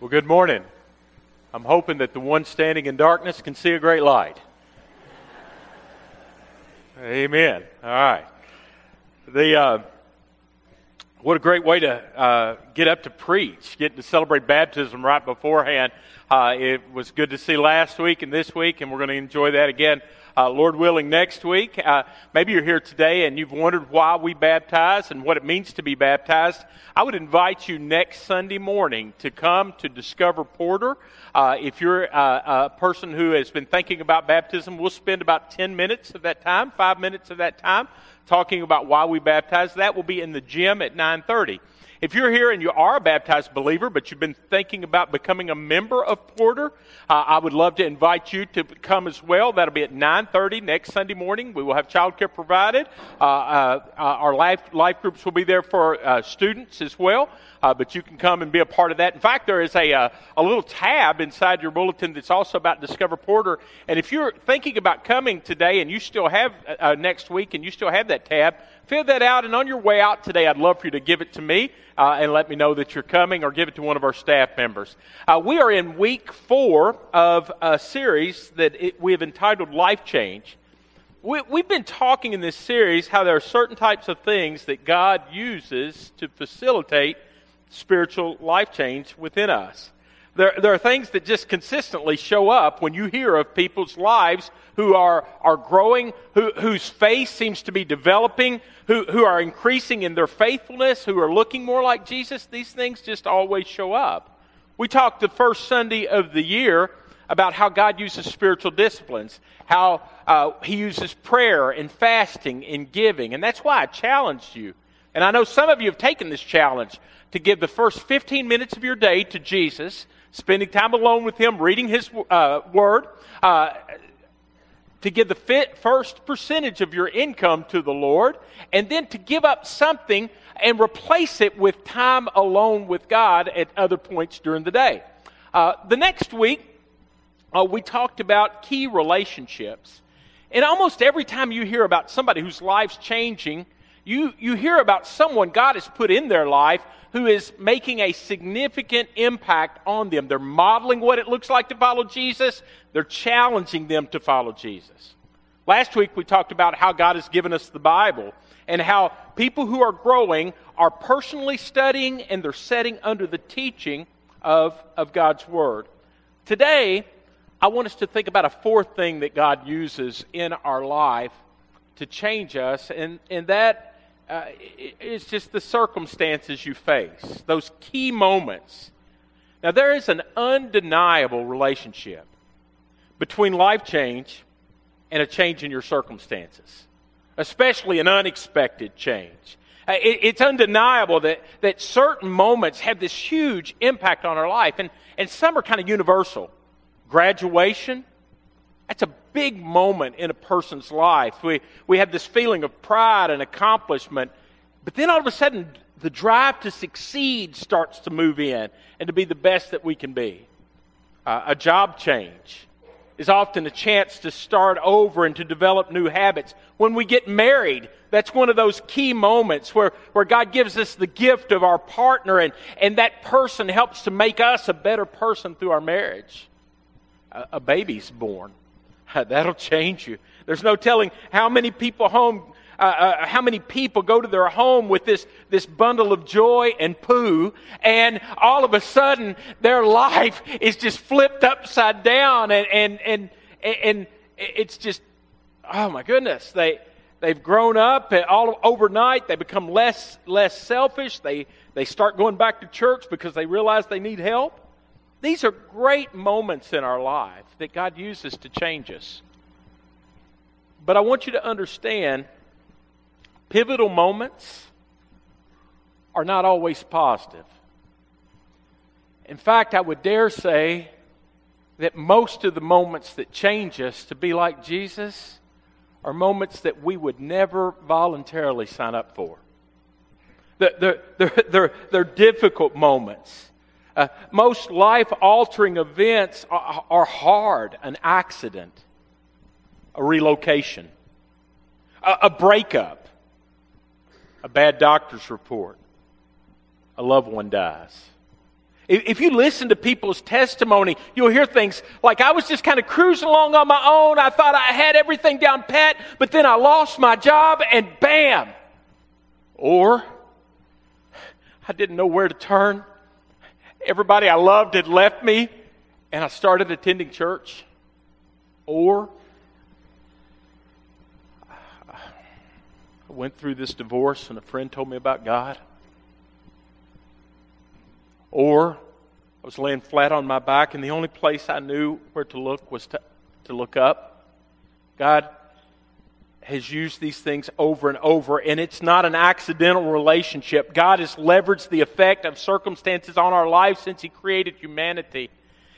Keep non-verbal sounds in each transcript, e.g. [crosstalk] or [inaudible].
Well, good morning. I'm hoping that the one standing in darkness can see a great light. Amen. All right. The uh, what a great way to uh, get up to preach, getting to celebrate baptism right beforehand. Uh, it was good to see last week and this week, and we're going to enjoy that again uh, Lord willing, next week. Uh, maybe you're here today and you've wondered why we baptize and what it means to be baptized. I would invite you next Sunday morning to come to Discover Porter. Uh, if you're uh, a person who has been thinking about baptism, we'll spend about 10 minutes of that time, five minutes of that time, talking about why we baptize. That will be in the gym at 930. If you're here and you are a baptized believer, but you've been thinking about becoming a member of Porter, uh, I would love to invite you to come as well. That'll be at 9:30 next Sunday morning. We will have childcare provided. Uh, uh, uh, our life life groups will be there for uh, students as well. Uh, but you can come and be a part of that. In fact, there is a, a little tab inside your bulletin that's also about Discover Porter. And if you're thinking about coming today and you still have next week and you still have that tab, fill that out. And on your way out today, I'd love for you to give it to me uh, and let me know that you're coming or give it to one of our staff members. Uh, we are in week four of a series that it, we have entitled Life Change. We, we've been talking in this series how there are certain types of things that God uses to facilitate spiritual life change within us. There, there are things that just consistently show up when you hear of people's lives who are, are growing, who, whose faith seems to be developing, who, who are increasing in their faithfulness, who are looking more like Jesus. These things just always show up. We talked the first Sunday of the year about how God uses spiritual disciplines, how uh, He uses prayer and fasting and giving. And that's why I challenged you. And I know some of you have taken this challenge to give the first 15 minutes of your day to Jesus, spending time alone with Him, reading His uh, Word, uh, to give the fit first percentage of your income to the Lord, and then to give up something and replace it with time alone with God at other points during the day. Uh, the next week, uh, we talked about key relationships. And almost every time you hear about somebody whose life's changing, you, you hear about someone God has put in their life who is making a significant impact on them. They're modeling what it looks like to follow Jesus, they're challenging them to follow Jesus. Last week we talked about how God has given us the Bible and how people who are growing are personally studying and they're setting under the teaching of, of God's Word. Today, I want us to think about a fourth thing that God uses in our life to change us, and, and that uh, it's just the circumstances you face, those key moments. Now, there is an undeniable relationship between life change and a change in your circumstances, especially an unexpected change. Uh, it, it's undeniable that, that certain moments have this huge impact on our life, and, and some are kind of universal. Graduation, that's a big moment in a person's life. We, we have this feeling of pride and accomplishment, but then all of a sudden, the drive to succeed starts to move in and to be the best that we can be. Uh, a job change is often a chance to start over and to develop new habits. When we get married, that's one of those key moments where, where God gives us the gift of our partner, and, and that person helps to make us a better person through our marriage. A, a baby's born. [laughs] That'll change you. There's no telling how many people home, uh, uh, how many people go to their home with this, this bundle of joy and poo, and all of a sudden their life [laughs] is just flipped upside down, and, and, and, and it's just, oh my goodness, they, they've grown up all overnight. They become less, less selfish. They, they start going back to church because they realize they need help. These are great moments in our life that God uses to change us. But I want you to understand pivotal moments are not always positive. In fact, I would dare say that most of the moments that change us to be like Jesus are moments that we would never voluntarily sign up for. They're, they're, they're, [laughs] they're difficult moments. Uh, most life altering events are, are, hard an accident, a relocation, a, a breakup, a bad doctor's report, a loved one dies. If you listen to people's testimony, you'll hear things like, I was just kind of cruising along on my own. I thought I had everything down pat, but then I lost my job and bam. Or, I didn't know where to turn. Everybody I loved had left me, and I started attending church. Or, I went through this divorce, and a friend told me about God. Or I was laying flat on my back, and the only place I knew where to look was to, to look up. God has used these things over and over, and it's not an accidental relationship. God has leveraged the effect of circumstances on our lives since He created humanity.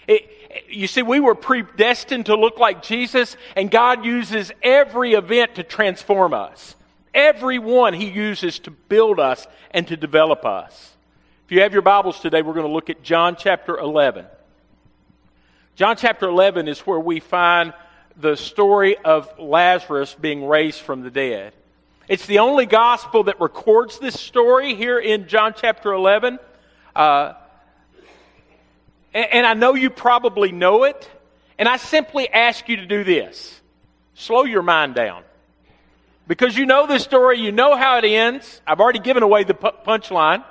It, you see, we were predestined to look like Jesus, and God uses every event to transform us. Every one He uses to build us and to develop us. If you have your Bibles today, we're going to look at John chapter 11. John chapter 11 is where we find the story of Lazarus being raised from the dead. It's the only gospel that records this story here in John chapter 11. Uh, and, and I know you probably know it. And I simply ask you to do this slow your mind down. Because you know this story, you know how it ends. I've already given away the punchline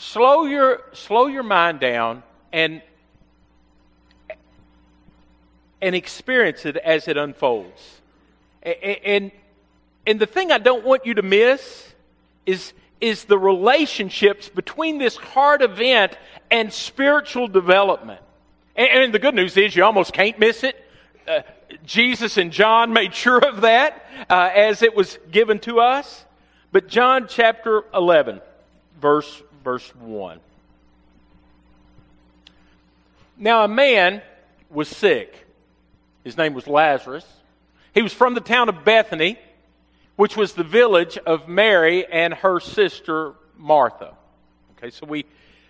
slow your slow your mind down and and experience it as it unfolds. And and the thing I don't want you to miss is is the relationships between this hard event and spiritual development. And, the good news is you almost can't miss it. Uh, Jesus and John [laughs] made sure of that uh, as it was given to us. But John chapter 11, verse verse 1. Now, a man was sick. His name was Lazarus. He was from the town of Bethany, which was the village of Mary and her sister Martha. Okay, so we,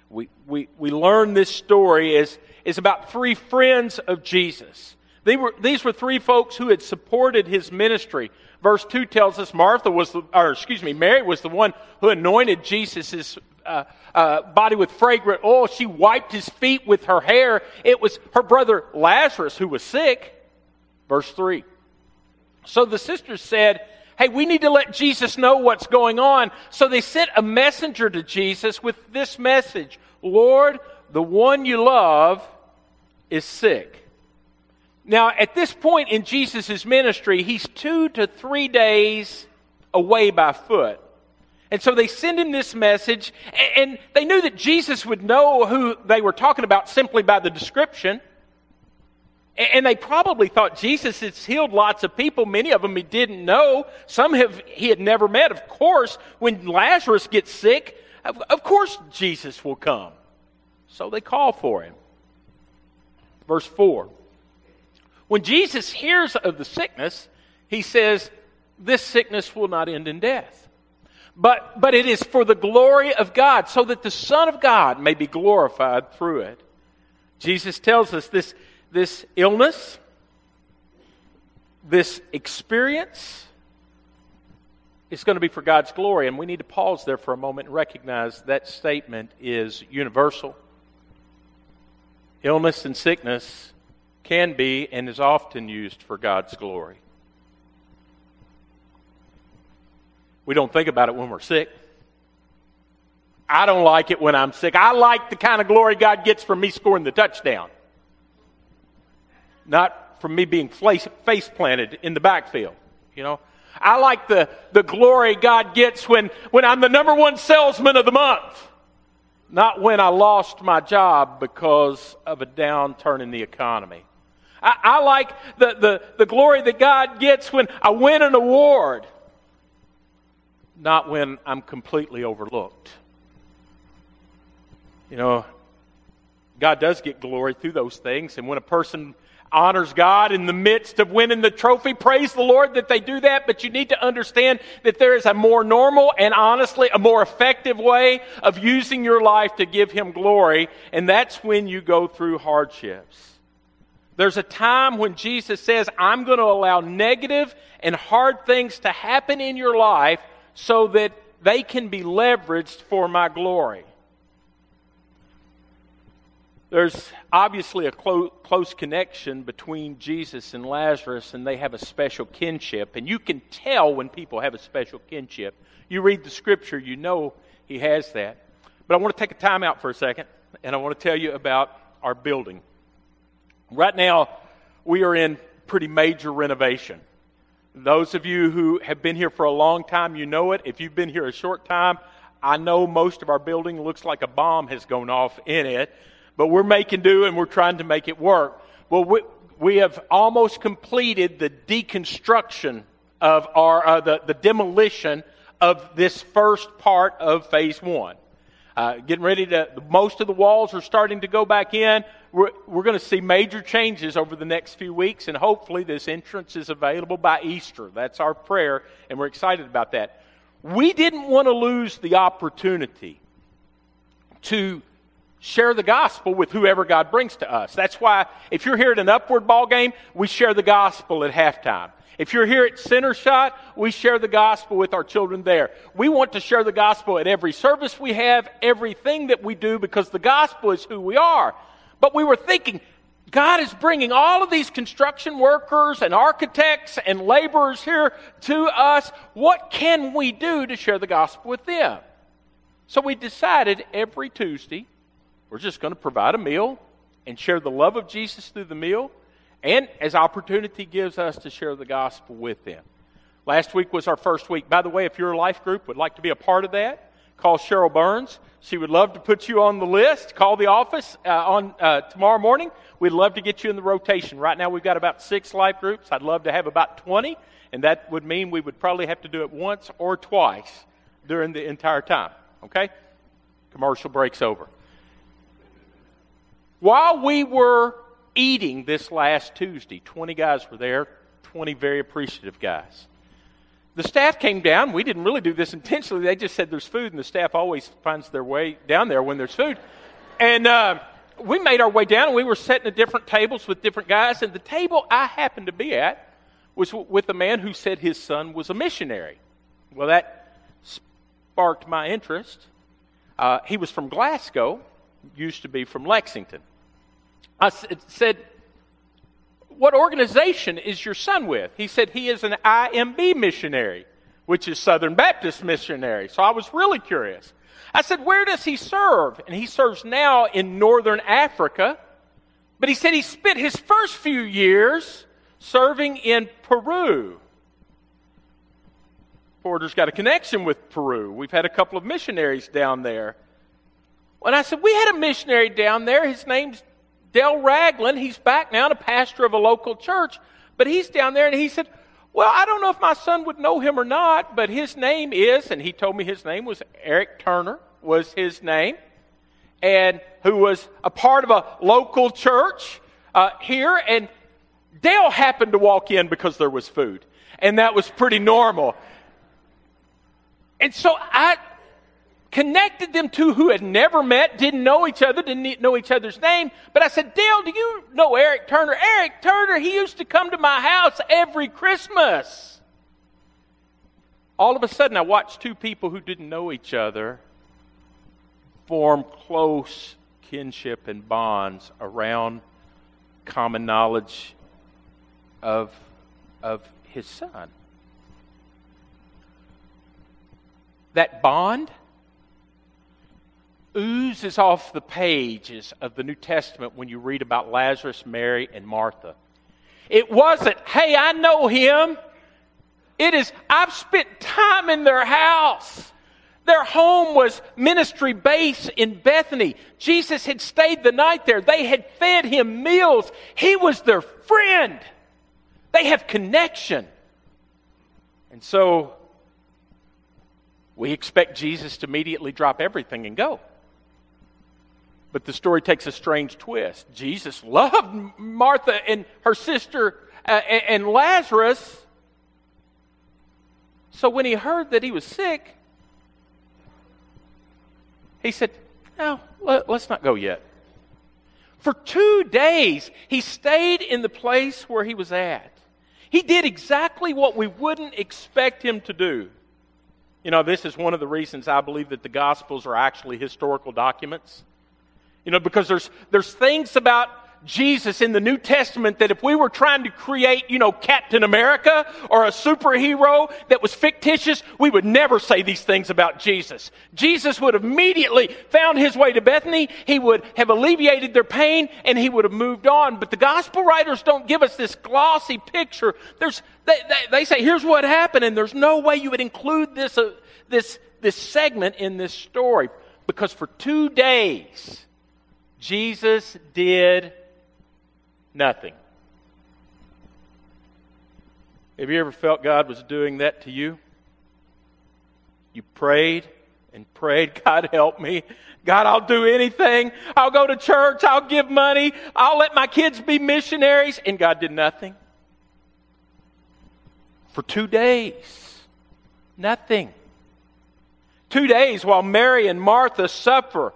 we, we, we learn this story is, is about three friends of Jesus. They were, these were three folks who had supported his ministry. Verse 2 tells us Martha was the, or excuse me, Mary was the one who anointed Jesus' uh, uh, body with fragrant oil. She wiped his feet with her hair. It was her brother Lazarus who was sick. Verse 3. So the sisters said, Hey, we need to let Jesus know what's going on. So they sent a messenger to Jesus with this message Lord, the one you love is sick. Now, at this point in Jesus' ministry, he's two to three days away by foot. And so they send him this message, and they knew that Jesus would know who they were talking about simply by the description. And they probably thought Jesus has healed lots of people. Many of them he didn't know. Some have, he had never met. Of course, when Lazarus gets sick, of course Jesus will come. So they call for him. Verse 4. When Jesus hears of the sickness, he says, This sickness will not end in death but, but it is for the glory of God, so that the Son of God may be glorified through it. Jesus tells us this, this illness, this experience, is going to be for God's glory. And we need to pause there for a moment and recognize that statement is universal. Illness and sickness can be and is often used for God's glory. We don't think about it when we're sick. I don't like it when I'm sick. I like the kind of glory God gets from me scoring the touchdown, not from me being face, planted in the backfield. You know, I like the, the glory God gets when, when I'm the number one salesman of the month, not when I lost my job because of a downturn in the economy. I, I like the, the, the glory that God gets when I win an award not when I'm completely overlooked. You know, God does get glory through those things, and when a person honors God in the midst of winning the trophy. Praise the Lord that they do that, but you need to understand that there is a more normal and honestly a more effective way of using your life to give Him glory, and that's when you go through hardships. There's a time when Jesus says, I'm going to allow negative and hard things to happen in your life so that they can be leveraged for my glory. There's obviously a clo- close connection between Jesus and Lazarus, and they have a special kinship. And you can tell when people have a special kinship. You read the scripture, you know he has that. But I want to take a time out for a second, and I want to tell you about our building. Right now, we are in pretty major renovation. Those of you who have been here for a long time, you know it. If you've been here a short time, I know most of our building looks like a bomb has gone off in it, but we're making do and we're trying to make it work. Well, we, we have almost completed the deconstruction of our, uh, the, the demolition of this first part of phase one. Uh, getting ready to, most of the walls are starting to go back in. We're, we're going to see major changes over the next few weeks, and hopefully, this entrance is available by Easter. That's our prayer, and we're excited about that. We didn't want to lose the opportunity to share the gospel with whoever God brings to us. That's why, if you're here at an upward ball game, we share the gospel at halftime. If you're here at Center Shot, we share the gospel with our children there. We want to share the gospel at every service we have, everything that we do, because the gospel is who we are. But we were thinking, God is bringing all of these construction workers and architects and laborers here to us. What can we do to share the gospel with them? So we decided every Tuesday, we're just going to provide a meal and share the love of Jesus through the meal and as opportunity gives us to share the gospel with them. Last week was our first week. By the way, if your life group would like to be a part of that, call Cheryl Burns. She would love to put you on the list. Call the office uh, on uh, tomorrow morning. We'd love to get you in the rotation. Right now, we've got about six life groups. I'd love to have about 20, and that would mean we would probably have to do it once or twice during the entire time. Okay? Commercial breaks over. While we were eating this last Tuesday. 20 guys were there, 20 very appreciative guys. The staff came down. We didn't really do this intentionally. They just said there's food, and the staff always finds their way down there when there's food. And uh, we made our way down, and we were sitting at different tables with different guys. And the table I happened to be at was with a man who said his son was a missionary. Well, that sparked my interest. Uh, he was from Glasgow, used to be from Lexington. I said, What organization is your son with? He said, He is an IMB missionary, which is Southern Baptist missionary. So I was really curious. I said, Where does he serve? And he serves now in Northern Africa. But he said he spent his first few years serving in Peru. Porter's got a connection with Peru. We've had a couple of missionaries down there. And I said, We had a missionary down there. His name's Dale Ragland, he's back now, a pastor of a local church, but he's down there and he said, Well, I don't know if my son would know him or not, but his name is, and he told me his name was Eric Turner, was his name, and who was a part of a local church uh, here. And Dale happened to walk in because there was food, and that was pretty normal. And so I, connected them to who had never met, didn't know each other, didn't know each other's name. But I said, Dale, do you know Eric Turner? Eric Turner, he used to come to my house every Christmas. All of a sudden, I watched two people who didn't know each other form close kinship and bonds around common knowledge of, of his son. That bond oozes off the pages of the New Testament when you read about Lazarus, Mary, and Martha. It wasn't, hey, I know him. It is, I've spent time in their house. Their home was ministry base in Bethany. Jesus had stayed the night there. They had fed him meals. He was their friend. They have connection. And so we expect Jesus to immediately drop everything and go. But the story takes a strange twist. Jesus loved Martha and her sister uh, and Lazarus. So when he heard that he was sick, he said, No, let, us not go yet. For two days, he stayed in the place where he was at. He did exactly what we wouldn't expect him to do. You know, this is one of the reasons I believe that the Gospels are actually historical documents You know, because there's, there's things about Jesus in the New Testament that if we were trying to create, you know, Captain America or a superhero that was fictitious, we would never say these things about Jesus. Jesus would have immediately found his way to Bethany. He would have alleviated their pain and he would have moved on. But the gospel writers don't give us this glossy picture. There's, they, they, they say, here's what happened, and there's no way you would include this, uh, this, this segment in this story because for two days, Jesus did Nothing. Have you ever felt God was doing that to you? You prayed and prayed, [laughs] God help me. God, I'll do anything. I'll go to church. I'll give money. I'll let my kids be missionaries. And God did nothing. For two days. Nothing. Two days while Mary and Martha suffer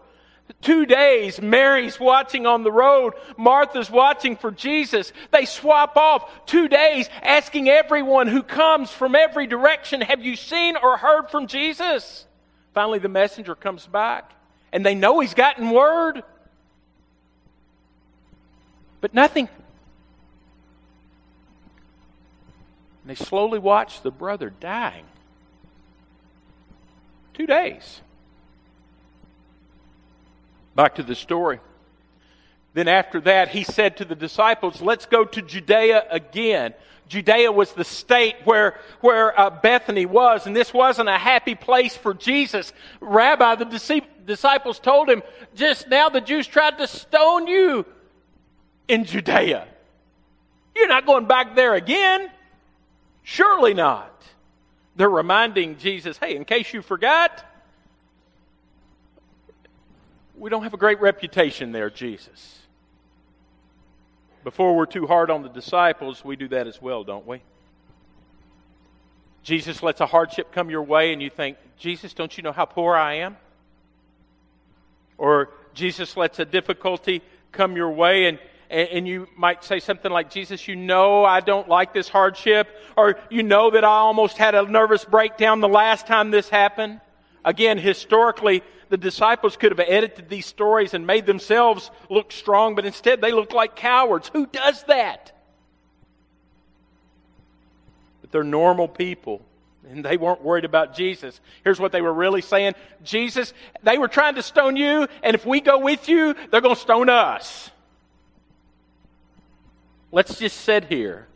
Two days, Mary's watching on the road, Martha's watching for Jesus. They swap off two days asking everyone who comes from every direction, Have you seen or heard from Jesus? Finally, the messenger comes back, and they know he's gotten word, but nothing. And they slowly watch the brother dying. Two days. Back to the story. Then after that, he said to the disciples, Let's go to Judea again. Judea was the state where, where uh, Bethany was, and this wasn't a happy place for Jesus. Rabbi, the disciples told him, Just now the Jews tried to stone you in Judea. You're not going back there again. Surely not. They're reminding Jesus, Hey, in case you forgot, we don't have a great reputation there, Jesus. Before we're too hard on the disciples, we do that as well, don't we? Jesus lets a hardship come your way, and you think, Jesus, don't you know how poor I am? Or Jesus lets a difficulty come your way, and, and you might say something like, Jesus, you know I don't like this hardship, or you know that I almost had a nervous breakdown the last time this happened. Again, historically, the disciples could have edited these stories and made themselves look strong, but instead they look like cowards. Who does that? But they're normal people. And they weren't worried about Jesus. Here's what they were really saying Jesus, they were trying to stone you, and if we go with you, they're going to stone us. Let's just sit here.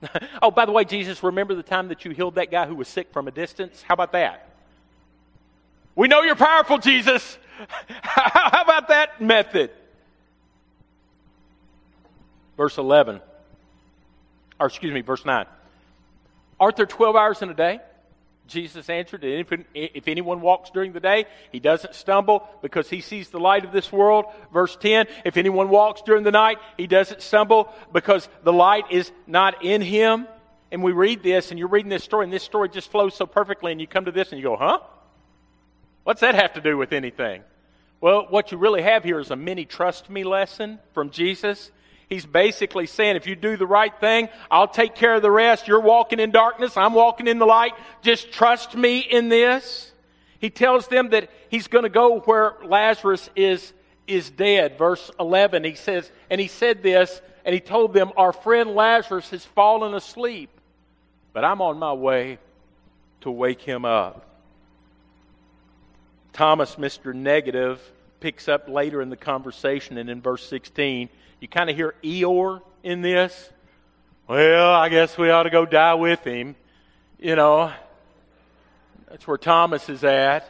[laughs] oh, by the way, Jesus, remember the time that you healed that guy who was sick from a distance? How about that? We know you're powerful, Jesus. [laughs] How about that method? Verse 11. Or, excuse me, verse 9. Aren't there 12 hours in a day? Jesus answered, if, anyone walks during the day, he doesn't stumble because he sees the light of this world. Verse 10, if anyone walks during the night, he doesn't stumble because the light is not in him. And we read this, and you're reading this story, and this story just flows so perfectly, and you come to this and you go, huh? What's that have to do with anything? Well, what you really have here is a mini trust me lesson from Jesus. He's basically saying, if you do the right thing, I'll take care of the rest. You're walking in darkness, I'm walking in the light. Just trust me in this. He tells them that he's going to go where Lazarus is, is dead. Verse 11, he says, and he said this, and he told them, Our friend Lazarus has fallen asleep, but I'm on my way to wake him up. Thomas, Mr. Negative, picks up later in the conversation and in verse 16. You kind of hear Eeyore in this. Well, I guess we ought to go die with him. You know, that's where Thomas is at.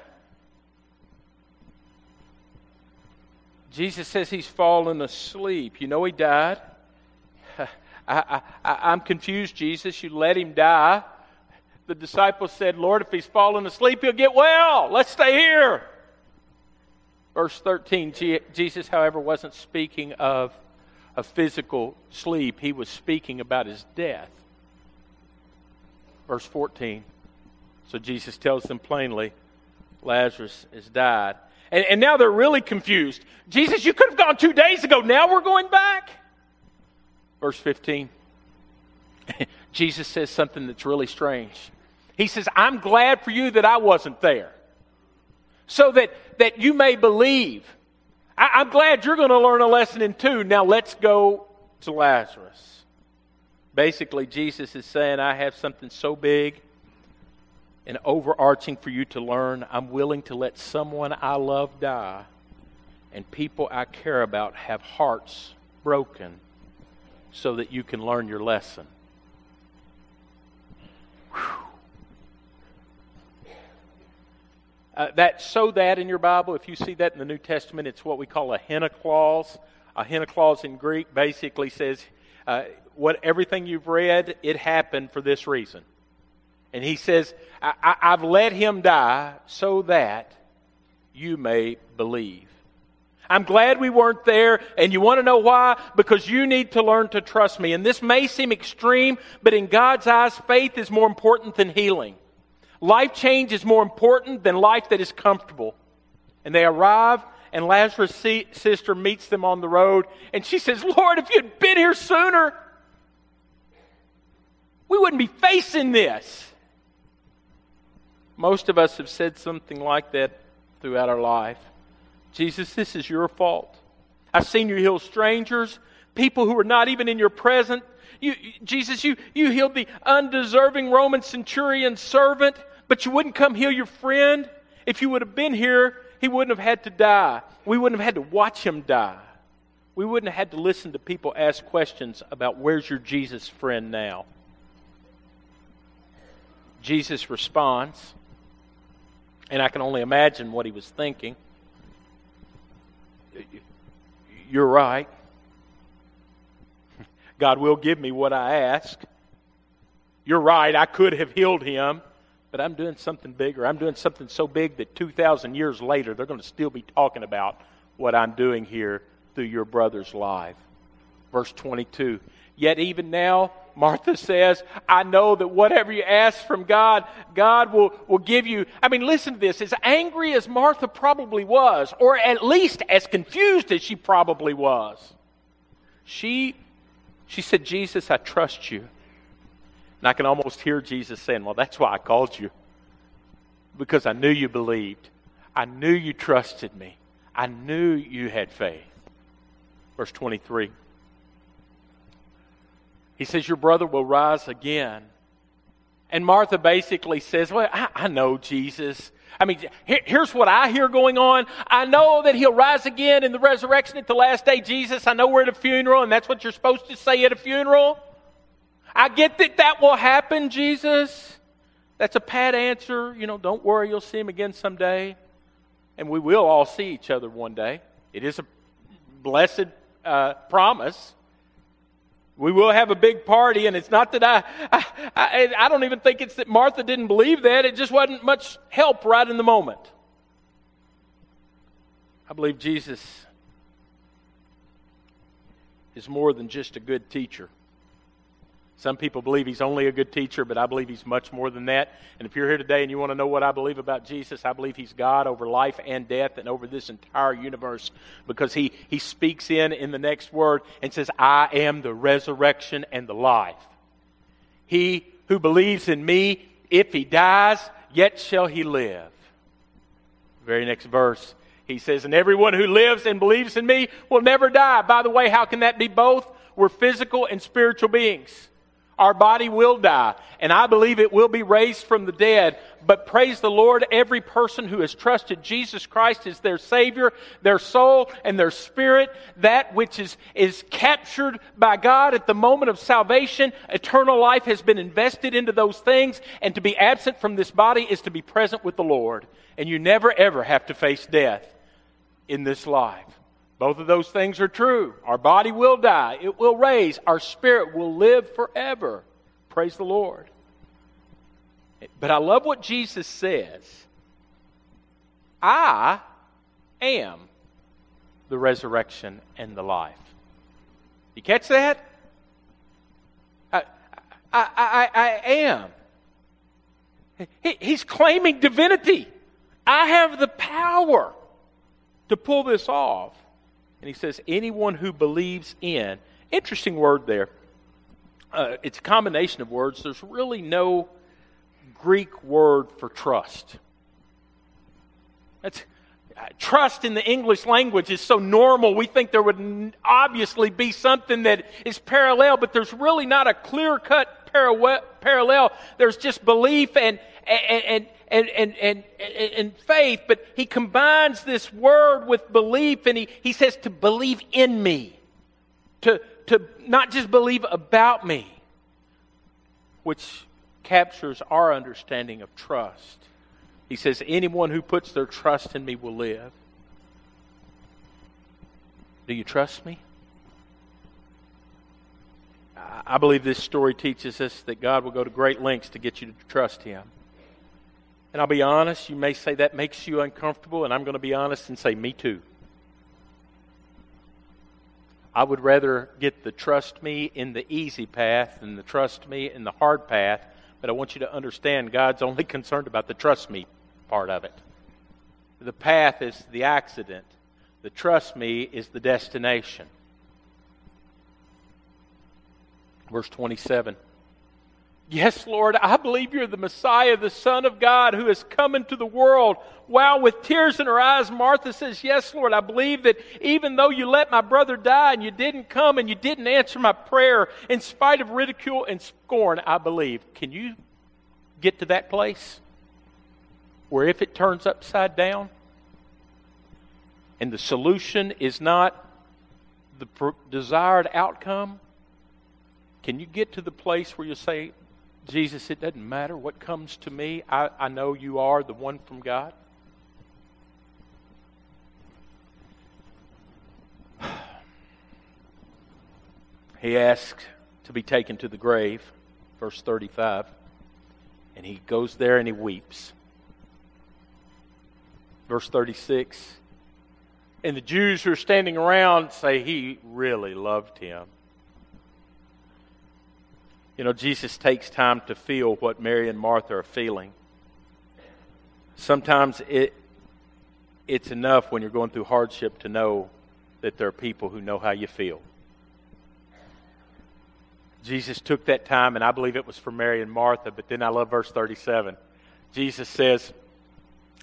Jesus says he's fallen asleep. You know he died. [laughs] I, I, I'm confused, Jesus. You let him die the disciples said, Lord, if he's fallen asleep, he'll get well. Let's stay here. Verse 13, Jesus, however, wasn't speaking of a physical sleep, he was speaking about his death. Verse 14. So Jesus tells them plainly, Lazarus has died. And, and now they're really confused. Jesus, you could have gone two days ago. Now we're going back. Verse 15. [laughs] Jesus says something that's really strange. He says, I'm glad for you that I wasn't there. So that, that you may believe. I, am glad you're going to learn a lesson in two. Now let's go to Lazarus. Basically, Jesus is saying, I have something so big and overarching for you to learn. I'm willing to let someone I love die and people I care about have hearts broken so that you can learn your lesson. Uh, that so that in your Bible, if you see that in the New Testament, it's what we call a hina clause. A hina clause in Greek basically says, uh, "What everything you've read, it happened for this reason." And he says, I, "I've let him die so that you may believe." I'm glad we weren't there, and you want to know why? Because you need to learn to trust me. And this may seem extreme, but in God's eyes, faith is more important than healing. Life change is more important than life that is comfortable. And they arrive, and Lazarus' sister meets them on the road, and she says, Lord, if you'd been here sooner, we wouldn't be facing this. Most of us have said something like that throughout our life. Jesus, this is your fault. I've seen you heal strangers, people who were not even in your presence. You, Jesus, you, you healed the undeserving Roman centurion servant, but you wouldn't come heal your friend. If you would have been here, he wouldn't have had to die. We wouldn't have had to watch him die. We wouldn't have had to listen to people ask questions about where's your Jesus friend now. Jesus responds, and I can only imagine what he was thinking. You're right. God will give me what I ask. You're right, I could have healed him, but I'm doing something bigger. I'm doing something so big that 2,000 years later, they're going to still be talking about what I'm doing here through your brother's life. Verse 22 Yet even now, Martha says, I know that whatever you ask from God, God will, will give you. I mean, listen to this. As angry as Martha probably was, or at least as confused as she probably was, she she said, Jesus, I trust you. And I can almost hear Jesus saying, Well, that's why I called you. Because I knew you believed. I knew you trusted me. I knew you had faith. Verse 23. He says, Your brother will rise again. And Martha basically says, Well, I, I know Jesus. I mean, here, here's what I hear going on. I know that he'll rise again in the resurrection at the last day. Jesus, I know we're at a funeral, and that's what you're supposed to say at a funeral. I get that that will happen, Jesus. That's a pat answer. You know, don't worry, you'll see him again someday. And we will all see each other one day. It is a blessed uh, promise. We will have a big party, and it's not that I, I, I, I, don't even think it's that Martha didn't believe that. It just wasn't much help right in the moment. I believe Jesus is more than just a good teacher. Some people believe he's only a good teacher, but I believe he's much more than that. And if you're here today and you want to know what I believe about Jesus, I believe he's God over life and death and over this entire universe because he, he speaks in in the next word and says, I am the resurrection and the life. He who believes in me, if he dies, yet shall he live. Very next verse, he says, And everyone who lives and believes in me will never die. By the way, how can that be both? We're physical and spiritual beings. Our body will die, and I believe it will be raised from the dead. But praise the Lord, every person who has trusted Jesus Christ as their Savior, their soul, and their spirit, that which is, is captured by God at the moment of salvation, eternal life has been invested into those things, and to be absent from this body is to be present with the Lord. And you never ever have to face death in this life. Both of those things are true. Our body will die, it will raise, our spirit will live forever. Praise the Lord. But I love what Jesus says I am the resurrection and the life. You catch that? I, I, I, I am. He, he's claiming divinity. I have the power to pull this off. And he says, anyone who believes in. Interesting word there. Uh, it's a combination of words. There's really no Greek word for trust. That's, trust in the English language is so normal. We think there would obviously be something that is parallel, but there's really not a clear cut parallel. There's just belief and, and, and, and, and, and, faith, but he combines this word with belief and he, he says to believe in me, to, to not just believe about me, which captures our understanding of trust. He says, Anyone who puts their trust in me will live. Do you trust me? I believe this story teaches us that God will go to great lengths to get you to trust Him. And I'll be honest, you may say that makes you uncomfortable, and I'm going to be honest and say, Me too. I would rather get the trust me in the easy path than the trust me in the hard path, but I want you to understand God's only [laughs] concerned about the trust me part of it. The path is the accident, the trust me is the destination. Verse 27. Yes, Lord, I believe you're the Messiah, the Son of God who has come into the world. Wow, with tears in her eyes, Martha says, Yes, Lord, I believe that even though you let my brother die and you didn't come and you didn't answer my prayer, in spite of ridicule and scorn, I believe. Can you get to that place? where if it turns upside down and the solution is not the desired outcome, can you get to the place where you say, Jesus, it doesn't matter what comes to me, I, I know you are the one from God? [sighs] He asks to be taken to the grave, verse 35, and he goes there and he weeps. Verse 36. And the Jews who are standing around say he really loved him. You know, Jesus takes time to feel what Mary and Martha are feeling. Sometimes it, it's enough when you're going through hardship to know that there are people who know how you feel. Jesus took that time, and I believe it was for Mary and Martha, but then I love verse 37. Jesus says,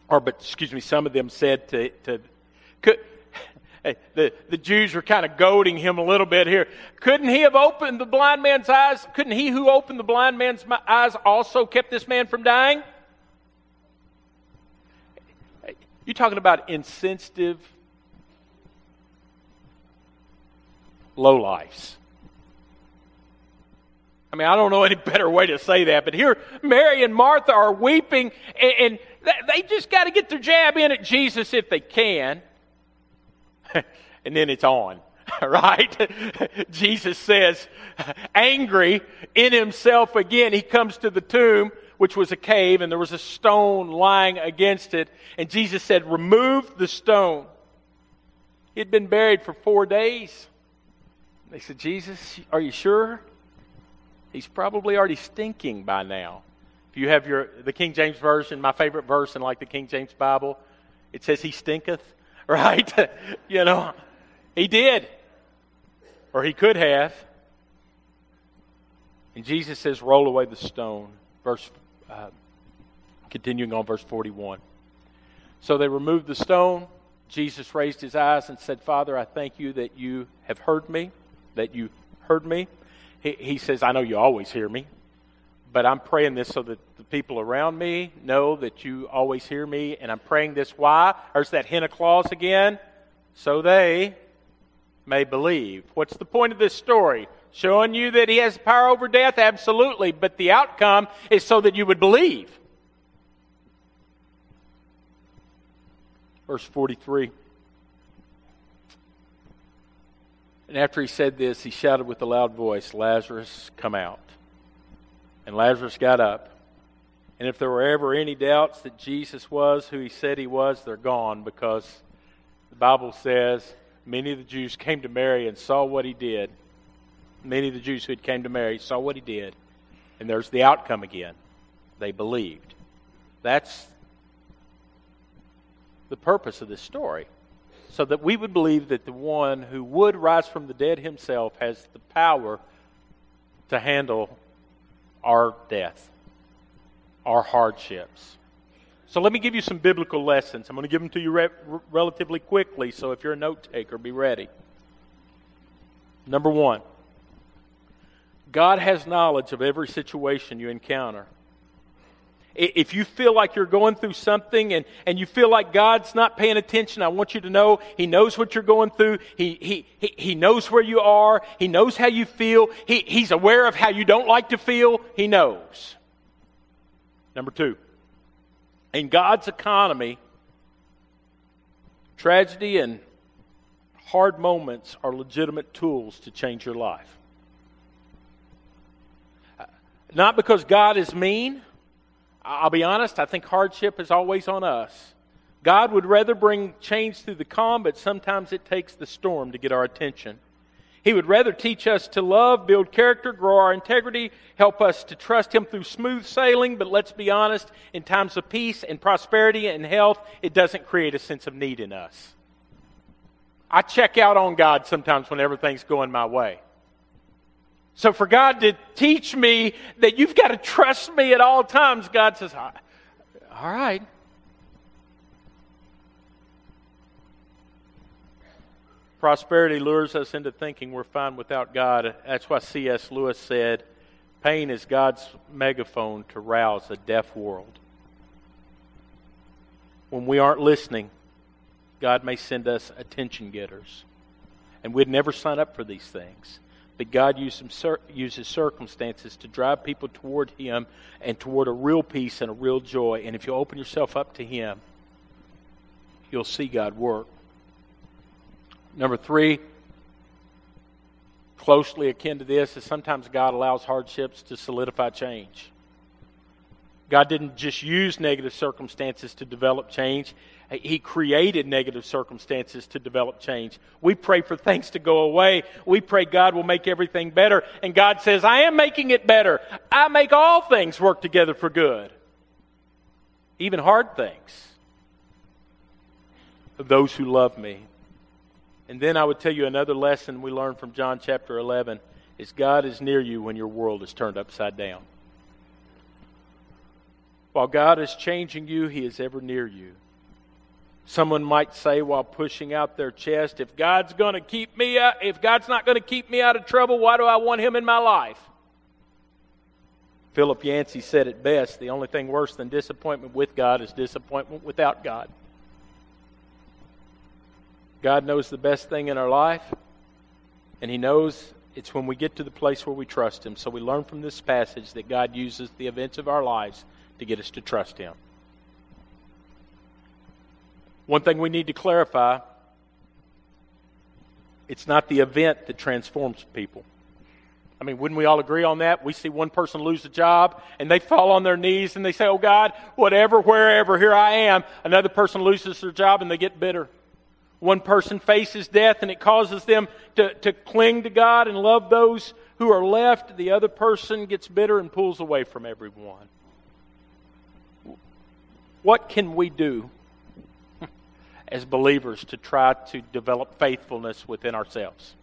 or but excuse me, some of them said to, to could, the, the Jews were kind of goading him a little bit here. Couldn't he have opened the blind man's eyes? Couldn't he who opened the blind man's eyes also kept this man from dying? You're talking about insensitive lowlifes. I mean, I don't know any [laughs] better way to say that, but here Mary and Martha are weeping, and, and they just got to get their jab in at Jesus if they can. [laughs] and then it's on, [laughs] right? [laughs] Jesus says, angry in himself again, he comes to the tomb, which was a cave, and there was a stone lying against it. And Jesus said, Remove the stone. He had been buried for four days. They said, Jesus, are you sure? He's probably already stinking by now. If you have your the King James version, my favorite verse in like the King James Bible, it says he stinketh, [laughs] right? you know, he did. Or he could have. And Jesus says, roll away the stone. Verse, uh, continuing on verse 41. So they removed the stone. Jesus raised his eyes and said, Father, I thank you that you have heard me, that you heard me. He, he says, I know you always hear me, but I'm praying this so that the people around me know that you always hear me. And I'm praying this why? There's that of clause again. So they may believe. What's the point of this story? Showing you that he has power over death? Absolutely. But the outcome is so that you would believe. Verse 43. And after he said this, he shouted with a loud voice, Lazarus, come out. And Lazarus got up. And if there were ever any doubts that Jesus was who he said he was, they're gone because the Bible says many of the Jews came to Mary and saw what he did. Many of the Jews who had came to Mary saw what he did. And there's the outcome again. They believed. That's the purpose of this story so that we would believe that the one who would rise from the dead himself has the power to handle our death, our hardships, So let me give you some biblical lessons. I'm going to give them to you re- relatively quickly, so if you're a note taker, be ready. Number one God has knowledge of every situation you encounter. If you feel like you're going through something and, and you feel like God's not paying attention, I want you to know He knows what you're going through. He, he, he, he knows where you are. He knows how you feel. He, he's aware of how you don't like to feel. He knows. Number two, in God's economy, tragedy and hard moments are legitimate tools to change your life. Uh, not because God is mean I'll be honest, I think hardship is always on us. God would rather bring change through the calm, but sometimes it takes the storm to get our attention. He would rather teach us to love, build character, grow our integrity, help us to trust Him through smooth sailing, but let's be honest, in times of peace and prosperity and health, it doesn't create a sense of need in us. I check out on God sometimes when everything's going my way. So for God to teach me that you've got to trust me at all times, God says, all right. Prosperity lures us into thinking we're fine without God. That's why C.S. Lewis said, pain is God's megaphone to rouse a deaf world. When we aren't listening, God may send us attention getters. And we'd never sign up for these things. But God uses circumstances to drive people toward Him and toward a real peace and a real joy. And if you open yourself up to Him, you'll see God work. Number three, closely akin to this, is sometimes God allows hardships to solidify change. God didn't just use negative circumstances to develop change, he created negative circumstances to develop change. We pray for things to go away. We pray God will make everything better. And God says, I am making it better. I make all things work together for good, even hard things, of those who love me. And then I would tell you another lesson we learned from John chapter 11 is God is near you when your world is turned upside down. While God is changing you, He is ever near you. Someone might say while pushing out their chest, if God's going to keep me out, if God's not going to keep me out of trouble, why do I want him in my life? Philip Yancey said it best, the only thing worse than disappointment with God is disappointment without God. God knows the best thing in our life, and he knows it's when we get to the place where we trust him. So we learn from this passage that God uses the events of our lives to get us to trust him. One thing we need to clarify it's not the event that transforms people. I mean, wouldn't we all agree on that? We see one person lose a job and they fall on their knees and they say, Oh God, whatever, wherever, here I am. Another person loses their job and they get bitter. One person faces death and it causes them to, to cling to God and love those who are left. The other person gets bitter and pulls away from everyone. What can we do [laughs] as believers to try to develop faithfulness within ourselves.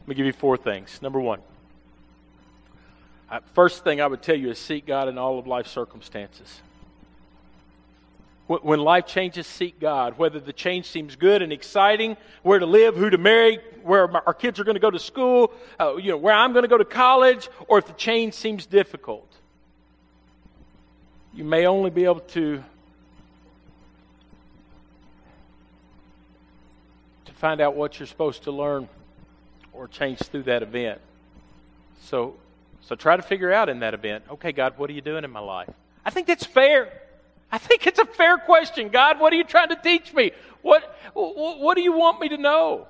Let me give you four things. Number one, first thing I would tell you is seek God in all of life's circumstances. When life changes, seek God. Whether the change seems good and exciting, where to live, who to marry, where our kids are going to go to school, uh, you know, where I'm going to go to college, or if the change seems difficult. You may only be able to find out what you're supposed to learn or change through that event. So, so try to figure out in that event, okay, God, what are you doing in my life? I think that's fair. I think it's a fair question. God, what are you trying to teach me? What, what do you want me to know?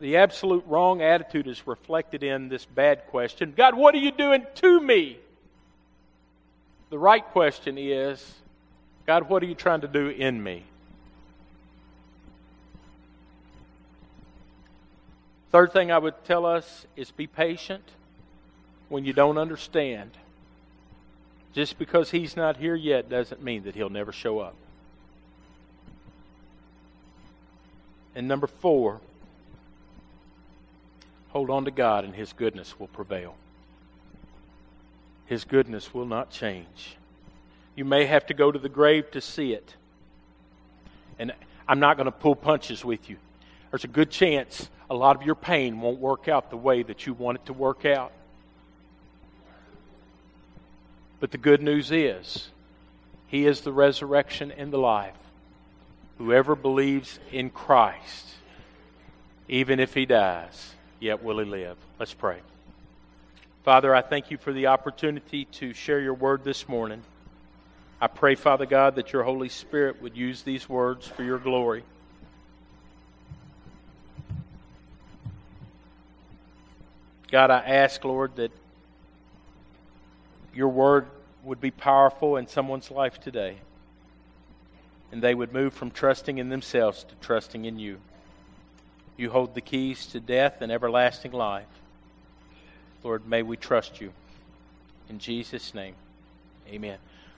The absolute wrong attitude is reflected in this bad question God, what are you doing to me? The right question is God, what are you trying to do in me? Third thing I would tell us is be patient when you don't understand. Just because he's not here yet doesn't mean that he'll never show up. And number four, hold on to God and his goodness will prevail. His goodness will not change. You may have to go to the grave to see it. And I'm not going to pull punches with you. There's a good chance a lot of your pain won't work out the way that you want it to work out. But the good news is, He is the resurrection and the life. Whoever believes in Christ, even if he dies, yet will he live. Let's pray. Father, I thank you for the opportunity to share your word this morning. I pray, Father God, that your Holy Spirit would use these words for your glory. God, I ask, Lord, that your word would be powerful in someone's life today. And they would move from trusting in themselves to trusting in you. You hold the keys to death and everlasting life. Lord, may we trust you. In Jesus' name, amen.